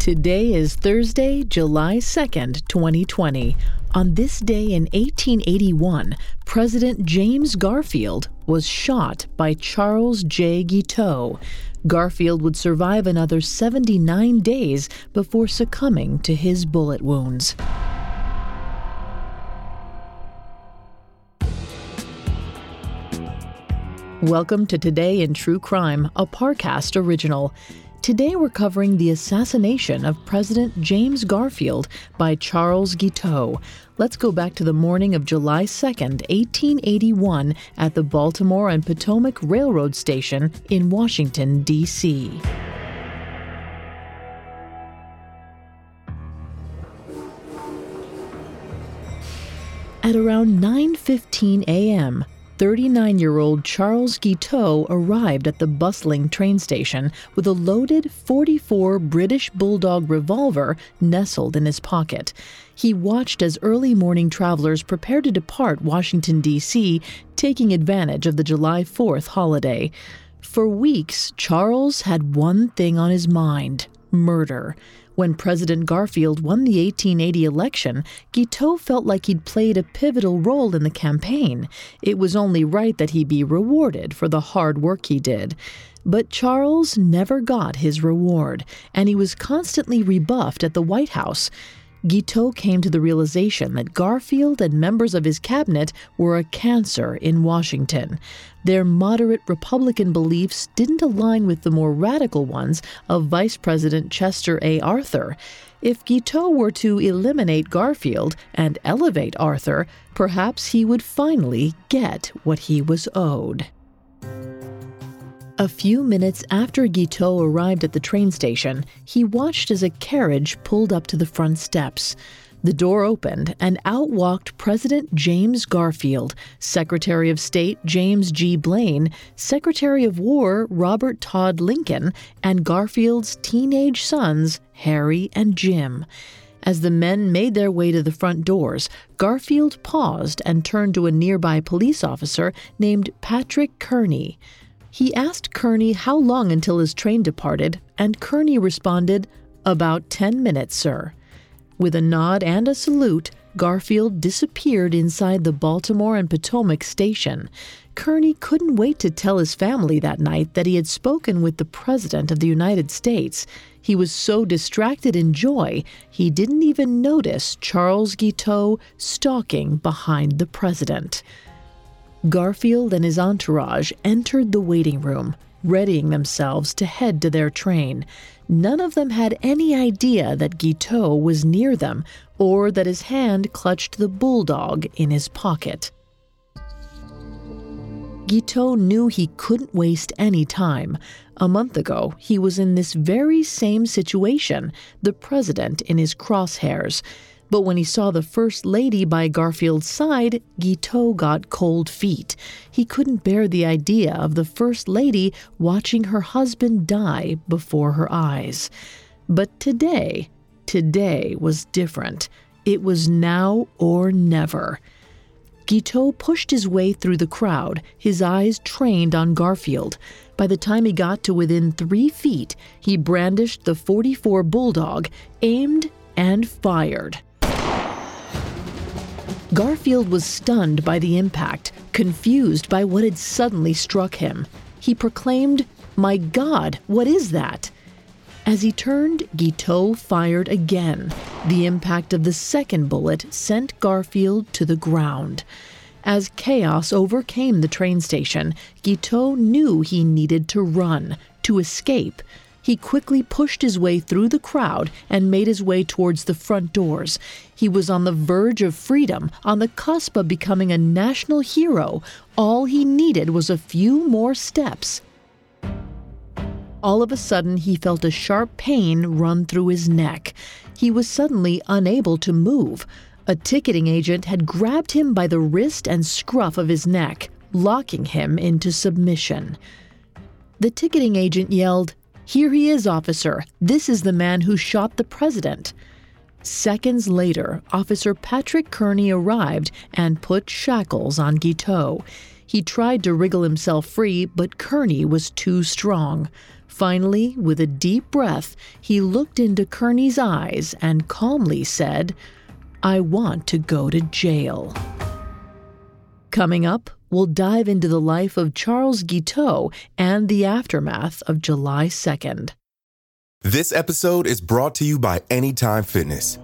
Today is Thursday, July 2nd, 2020. On this day in 1881, President James Garfield was shot by Charles J. Guiteau. Garfield would survive another 79 days before succumbing to his bullet wounds. Welcome to Today in True Crime, a Parcast original. Today we're covering the assassination of President James Garfield by Charles Guiteau. Let's go back to the morning of July 2nd, 1881, at the Baltimore and Potomac Railroad Station in Washington, D.C. At around 9:15 a.m., 39 year old Charles Guiteau arrived at the bustling train station with a loaded 44 British Bulldog revolver nestled in his pocket. He watched as early morning travelers prepared to depart Washington, D.C., taking advantage of the July 4th holiday. For weeks, Charles had one thing on his mind murder. When President Garfield won the 1880 election, Guiteau felt like he'd played a pivotal role in the campaign. It was only right that he be rewarded for the hard work he did. But Charles never got his reward, and he was constantly rebuffed at the White House. Guiteau came to the realization that Garfield and members of his cabinet were a cancer in Washington. Their moderate Republican beliefs didn't align with the more radical ones of Vice President Chester A. Arthur. If Guiteau were to eliminate Garfield and elevate Arthur, perhaps he would finally get what he was owed. A few minutes after Guiteau arrived at the train station, he watched as a carriage pulled up to the front steps. The door opened, and out walked President James Garfield, Secretary of State James G. Blaine, Secretary of War Robert Todd Lincoln, and Garfield's teenage sons, Harry and Jim. As the men made their way to the front doors, Garfield paused and turned to a nearby police officer named Patrick Kearney. He asked Kearney how long until his train departed, and Kearney responded, About 10 minutes, sir. With a nod and a salute, Garfield disappeared inside the Baltimore and Potomac station. Kearney couldn't wait to tell his family that night that he had spoken with the President of the United States. He was so distracted in joy, he didn't even notice Charles Guiteau stalking behind the President. Garfield and his entourage entered the waiting room, readying themselves to head to their train. None of them had any idea that Guiteau was near them or that his hand clutched the bulldog in his pocket. Guiteau knew he couldn't waste any time. A month ago, he was in this very same situation, the president in his crosshairs. But when he saw the First Lady by Garfield's side, Guiteau got cold feet. He couldn't bear the idea of the First Lady watching her husband die before her eyes. But today, today was different. It was now or never. Guiteau pushed his way through the crowd, his eyes trained on Garfield. By the time he got to within three feet, he brandished the 44 Bulldog, aimed, and fired. Garfield was stunned by the impact, confused by what had suddenly struck him. He proclaimed, My God, what is that? As he turned, Guiteau fired again. The impact of the second bullet sent Garfield to the ground. As chaos overcame the train station, Guiteau knew he needed to run, to escape. He quickly pushed his way through the crowd and made his way towards the front doors. He was on the verge of freedom, on the cusp of becoming a national hero. All he needed was a few more steps. All of a sudden, he felt a sharp pain run through his neck. He was suddenly unable to move. A ticketing agent had grabbed him by the wrist and scruff of his neck, locking him into submission. The ticketing agent yelled, Here he is, officer. This is the man who shot the president. Seconds later, Officer Patrick Kearney arrived and put shackles on Guiteau. He tried to wriggle himself free, but Kearney was too strong. Finally, with a deep breath, he looked into Kearney's eyes and calmly said, I want to go to jail. Coming up, we'll dive into the life of Charles Guiteau and the aftermath of July 2nd. This episode is brought to you by Anytime Fitness.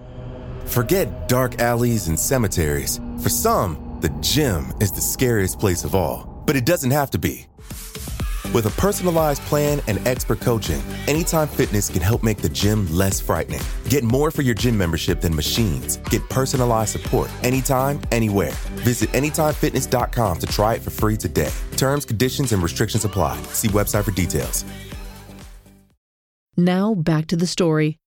Forget dark alleys and cemeteries. For some, the gym is the scariest place of all, but it doesn't have to be. With a personalized plan and expert coaching, Anytime Fitness can help make the gym less frightening. Get more for your gym membership than machines. Get personalized support anytime, anywhere. Visit AnytimeFitness.com to try it for free today. Terms, conditions, and restrictions apply. See website for details. Now back to the story.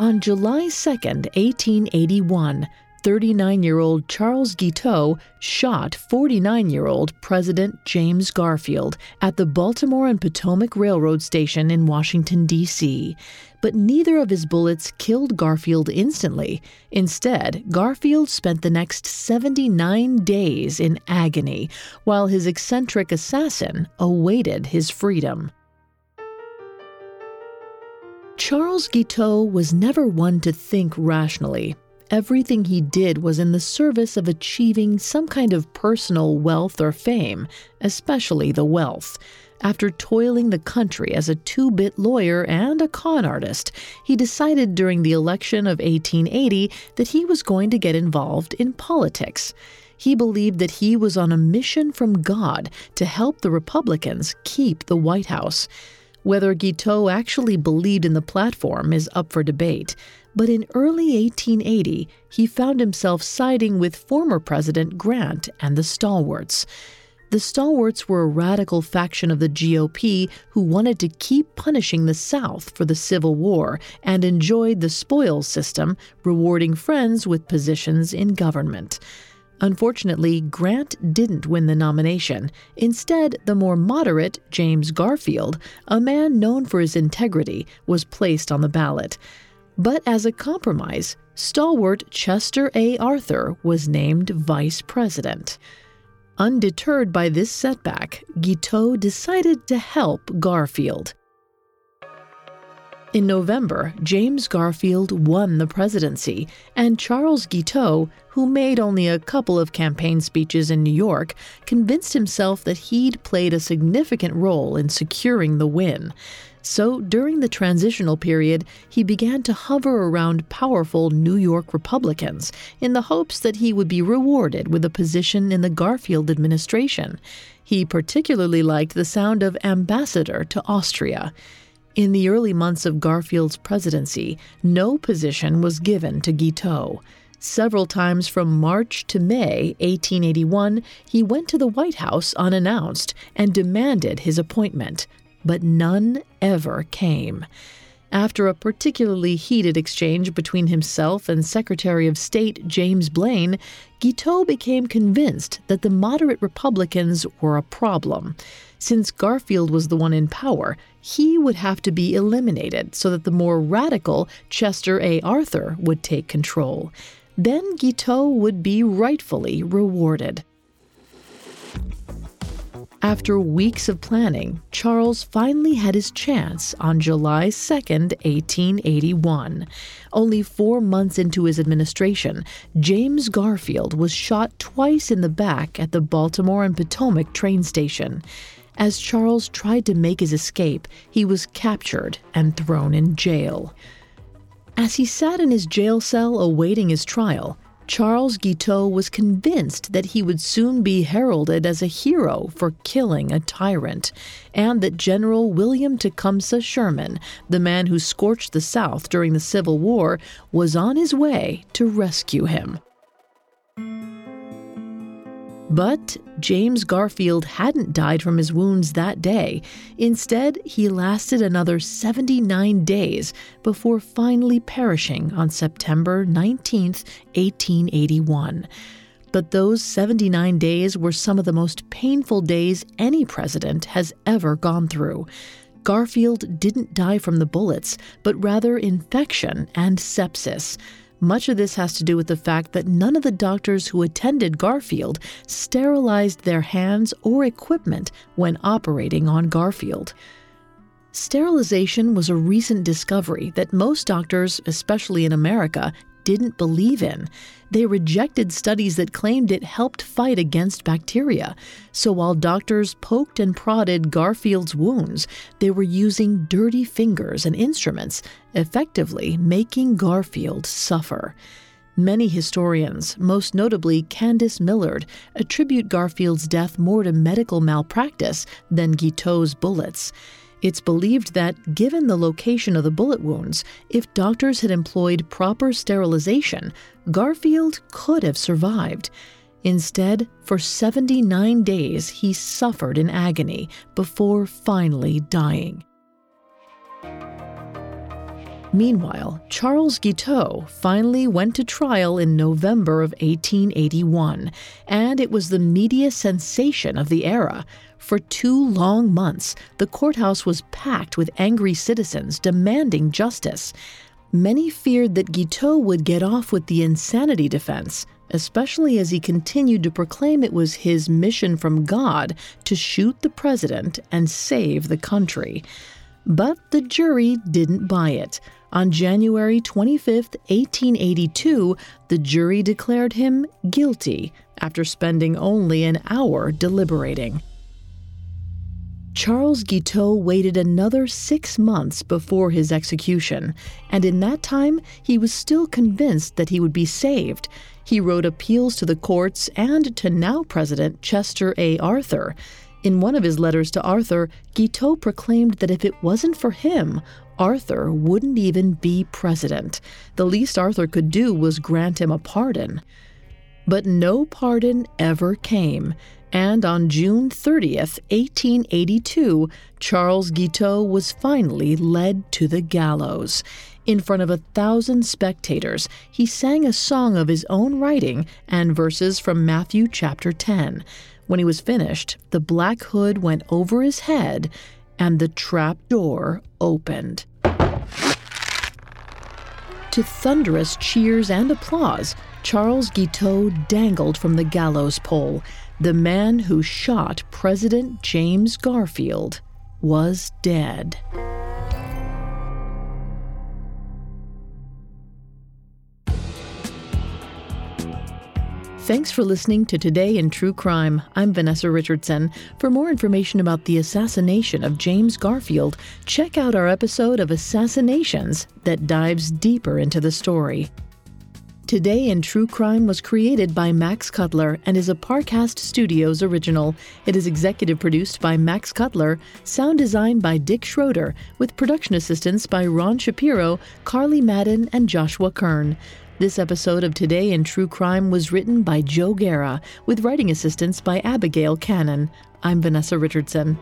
On July 2nd, 1881, 39 year old Charles Guiteau shot 49 year old President James Garfield at the Baltimore and Potomac Railroad Station in Washington, D.C. But neither of his bullets killed Garfield instantly. Instead, Garfield spent the next 79 days in agony while his eccentric assassin awaited his freedom. Charles Guiteau was never one to think rationally. Everything he did was in the service of achieving some kind of personal wealth or fame, especially the wealth. After toiling the country as a two bit lawyer and a con artist, he decided during the election of 1880 that he was going to get involved in politics. He believed that he was on a mission from God to help the Republicans keep the White House. Whether Guiteau actually believed in the platform is up for debate, but in early 1880 he found himself siding with former President Grant and the Stalwarts. The Stalwarts were a radical faction of the GOP who wanted to keep punishing the South for the Civil War and enjoyed the spoils system, rewarding friends with positions in government. Unfortunately, Grant didn't win the nomination. Instead, the more moderate James Garfield, a man known for his integrity, was placed on the ballot. But as a compromise, stalwart Chester A. Arthur was named vice president. Undeterred by this setback, Guiteau decided to help Garfield. In November, James Garfield won the presidency, and Charles Guiteau, who made only a couple of campaign speeches in New York, convinced himself that he'd played a significant role in securing the win. So during the transitional period, he began to hover around powerful New York Republicans in the hopes that he would be rewarded with a position in the Garfield administration. He particularly liked the sound of ambassador to Austria. In the early months of Garfield's presidency, no position was given to Guiteau. Several times from March to May 1881, he went to the White House unannounced and demanded his appointment, but none ever came. After a particularly heated exchange between himself and Secretary of State James Blaine, Guiteau became convinced that the moderate Republicans were a problem. Since Garfield was the one in power, he would have to be eliminated so that the more radical Chester A. Arthur would take control. Then Guiteau would be rightfully rewarded. After weeks of planning, Charles finally had his chance on July 2, 1881. Only four months into his administration, James Garfield was shot twice in the back at the Baltimore and Potomac train station. As Charles tried to make his escape, he was captured and thrown in jail. As he sat in his jail cell awaiting his trial, Charles Guiteau was convinced that he would soon be heralded as a hero for killing a tyrant, and that General William Tecumseh Sherman, the man who scorched the South during the Civil War, was on his way to rescue him. But James Garfield hadn't died from his wounds that day. Instead, he lasted another 79 days before finally perishing on September 19, 1881. But those 79 days were some of the most painful days any president has ever gone through. Garfield didn't die from the bullets, but rather infection and sepsis. Much of this has to do with the fact that none of the doctors who attended Garfield sterilized their hands or equipment when operating on Garfield. Sterilization was a recent discovery that most doctors, especially in America, didn't believe in. They rejected studies that claimed it helped fight against bacteria. So while doctors poked and prodded Garfield's wounds, they were using dirty fingers and instruments, effectively making Garfield suffer. Many historians, most notably Candice Millard, attribute Garfield's death more to medical malpractice than Guiteau's bullets. It's believed that, given the location of the bullet wounds, if doctors had employed proper sterilization, Garfield could have survived. Instead, for 79 days, he suffered in agony before finally dying. Meanwhile, Charles Guiteau finally went to trial in November of 1881, and it was the media sensation of the era. For two long months, the courthouse was packed with angry citizens demanding justice. Many feared that Guiteau would get off with the insanity defense, especially as he continued to proclaim it was his mission from God to shoot the president and save the country. But the jury didn't buy it. On January 25, 1882, the jury declared him guilty after spending only an hour deliberating. Charles Guiteau waited another six months before his execution, and in that time he was still convinced that he would be saved. He wrote appeals to the courts and to now President Chester A. Arthur. In one of his letters to Arthur, Guiteau proclaimed that if it wasn't for him, Arthur wouldn't even be president. The least Arthur could do was grant him a pardon. But no pardon ever came, and on June 30th, 1882, Charles Guiteau was finally led to the gallows. In front of a thousand spectators, he sang a song of his own writing and verses from Matthew chapter 10. When he was finished, the black hood went over his head and the trap door opened. To thunderous cheers and applause, Charles Guiteau dangled from the gallows pole. The man who shot President James Garfield was dead. Thanks for listening to Today in True Crime. I'm Vanessa Richardson. For more information about the assassination of James Garfield, check out our episode of Assassinations that dives deeper into the story. Today in True Crime was created by Max Cutler and is a Parcast Studios original. It is executive produced by Max Cutler, sound designed by Dick Schroeder, with production assistance by Ron Shapiro, Carly Madden, and Joshua Kern. This episode of Today in True Crime was written by Joe Guerra, with writing assistance by Abigail Cannon. I'm Vanessa Richardson.